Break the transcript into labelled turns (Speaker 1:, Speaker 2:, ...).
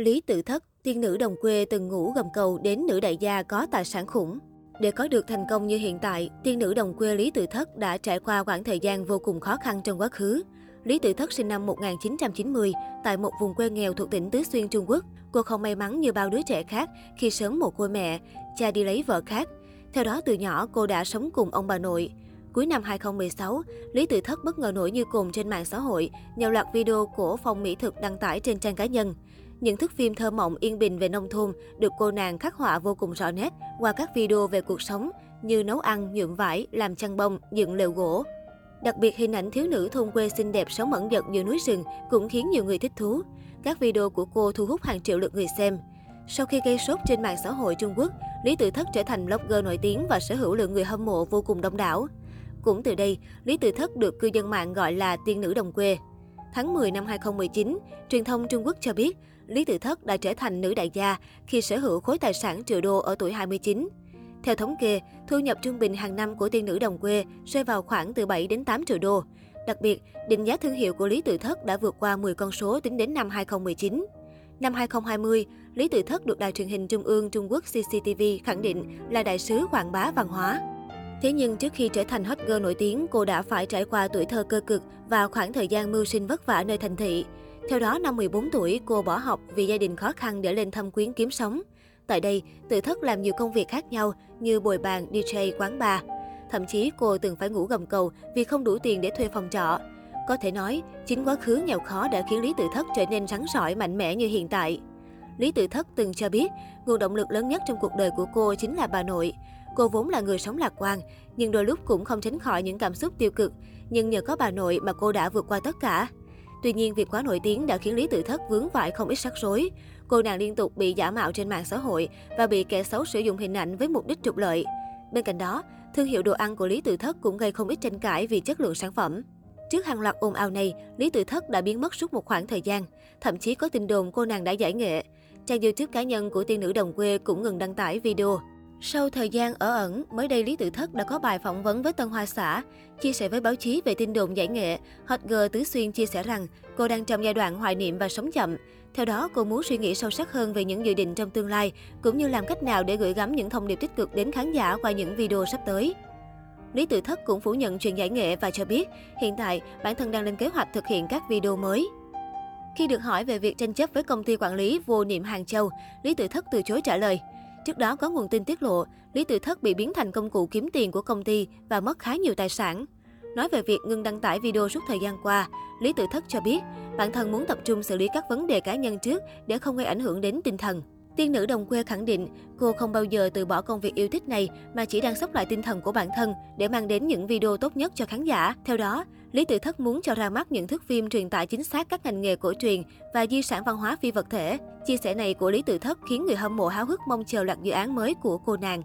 Speaker 1: Lý Tự Thất, tiên nữ đồng quê từng ngủ gầm cầu đến nữ đại gia có tài sản khủng. Để có được thành công như hiện tại, tiên nữ đồng quê Lý Tự Thất đã trải qua khoảng thời gian vô cùng khó khăn trong quá khứ. Lý Tự Thất sinh năm 1990 tại một vùng quê nghèo thuộc tỉnh Tứ Xuyên, Trung Quốc. Cô không may mắn như bao đứa trẻ khác khi sớm một cô mẹ, cha đi lấy vợ khác. Theo đó từ nhỏ cô đã sống cùng ông bà nội. Cuối năm 2016, Lý Tự Thất bất ngờ nổi như cồn trên mạng xã hội nhờ loạt video của phòng mỹ thực đăng tải trên trang cá nhân. Những thước phim thơ mộng yên bình về nông thôn được cô nàng khắc họa vô cùng rõ nét qua các video về cuộc sống như nấu ăn, nhuộm vải, làm chăn bông, dựng lều gỗ. Đặc biệt hình ảnh thiếu nữ thôn quê xinh đẹp sống ẩn dật giữa núi rừng cũng khiến nhiều người thích thú. Các video của cô thu hút hàng triệu lượt người xem. Sau khi gây sốt trên mạng xã hội Trung Quốc, Lý Tự Thất trở thành blogger nổi tiếng và sở hữu lượng người hâm mộ vô cùng đông đảo. Cũng từ đây, Lý Tự Thất được cư dân mạng gọi là tiên nữ đồng quê. Tháng 10 năm 2019, truyền thông Trung Quốc cho biết Lý Tự Thất đã trở thành nữ đại gia khi sở hữu khối tài sản triệu đô ở tuổi 29. Theo thống kê, thu nhập trung bình hàng năm của tiên nữ đồng quê rơi vào khoảng từ 7 đến 8 triệu đô. Đặc biệt, định giá thương hiệu của Lý Tự Thất đã vượt qua 10 con số tính đến năm 2019. Năm 2020, Lý Tự Thất được Đài truyền hình Trung ương Trung Quốc CCTV khẳng định là đại sứ quảng bá văn hóa. Thế nhưng trước khi trở thành hot girl nổi tiếng, cô đã phải trải qua tuổi thơ cơ cực và khoảng thời gian mưu sinh vất vả nơi thành thị. Theo đó, năm 14 tuổi, cô bỏ học vì gia đình khó khăn để lên thăm quyến kiếm sống. Tại đây, tự thất làm nhiều công việc khác nhau như bồi bàn, DJ, quán bar. Thậm chí cô từng phải ngủ gầm cầu vì không đủ tiền để thuê phòng trọ. Có thể nói, chính quá khứ nghèo khó đã khiến Lý Tự Thất trở nên rắn sỏi mạnh mẽ như hiện tại. Lý Tự Thất từng cho biết, nguồn động lực lớn nhất trong cuộc đời của cô chính là bà nội. Cô vốn là người sống lạc quan, nhưng đôi lúc cũng không tránh khỏi những cảm xúc tiêu cực. Nhưng nhờ có bà nội mà cô đã vượt qua tất cả. Tuy nhiên, việc quá nổi tiếng đã khiến Lý Tự Thất vướng phải không ít rắc rối. Cô nàng liên tục bị giả mạo trên mạng xã hội và bị kẻ xấu sử dụng hình ảnh với mục đích trục lợi. Bên cạnh đó, thương hiệu đồ ăn của Lý Tự Thất cũng gây không ít tranh cãi vì chất lượng sản phẩm. Trước hàng loạt ồn ào này, Lý Tự Thất đã biến mất suốt một khoảng thời gian. Thậm chí có tin đồn cô nàng đã giải nghệ. Trang YouTube cá nhân của tiên nữ đồng quê cũng ngừng đăng tải video. Sau thời gian ở ẩn, mới đây Lý Tự Thất đã có bài phỏng vấn với Tân Hoa Xã. Chia sẻ với báo chí về tin đồn giải nghệ, Hot Girl Tứ Xuyên chia sẻ rằng cô đang trong giai đoạn hoài niệm và sống chậm. Theo đó, cô muốn suy nghĩ sâu sắc hơn về những dự định trong tương lai, cũng như làm cách nào để gửi gắm những thông điệp tích cực đến khán giả qua những video sắp tới. Lý Tự Thất cũng phủ nhận chuyện giải nghệ và cho biết hiện tại bản thân đang lên kế hoạch thực hiện các video mới. Khi được hỏi về việc tranh chấp với công ty quản lý vô niệm Hàng Châu, Lý Tự Thất từ chối trả lời. Trước đó có nguồn tin tiết lộ, Lý Tự Thất bị biến thành công cụ kiếm tiền của công ty và mất khá nhiều tài sản. Nói về việc ngừng đăng tải video suốt thời gian qua, Lý Tự Thất cho biết bản thân muốn tập trung xử lý các vấn đề cá nhân trước để không gây ảnh hưởng đến tinh thần. Tiên nữ đồng quê khẳng định cô không bao giờ từ bỏ công việc yêu thích này mà chỉ đang sốc lại tinh thần của bản thân để mang đến những video tốt nhất cho khán giả. Theo đó, Lý Tự Thất muốn cho ra mắt những thước phim truyền tải chính xác các ngành nghề cổ truyền và di sản văn hóa phi vật thể. Chia sẻ này của Lý Tự Thất khiến người hâm mộ háo hức mong chờ loạt dự án mới của cô nàng.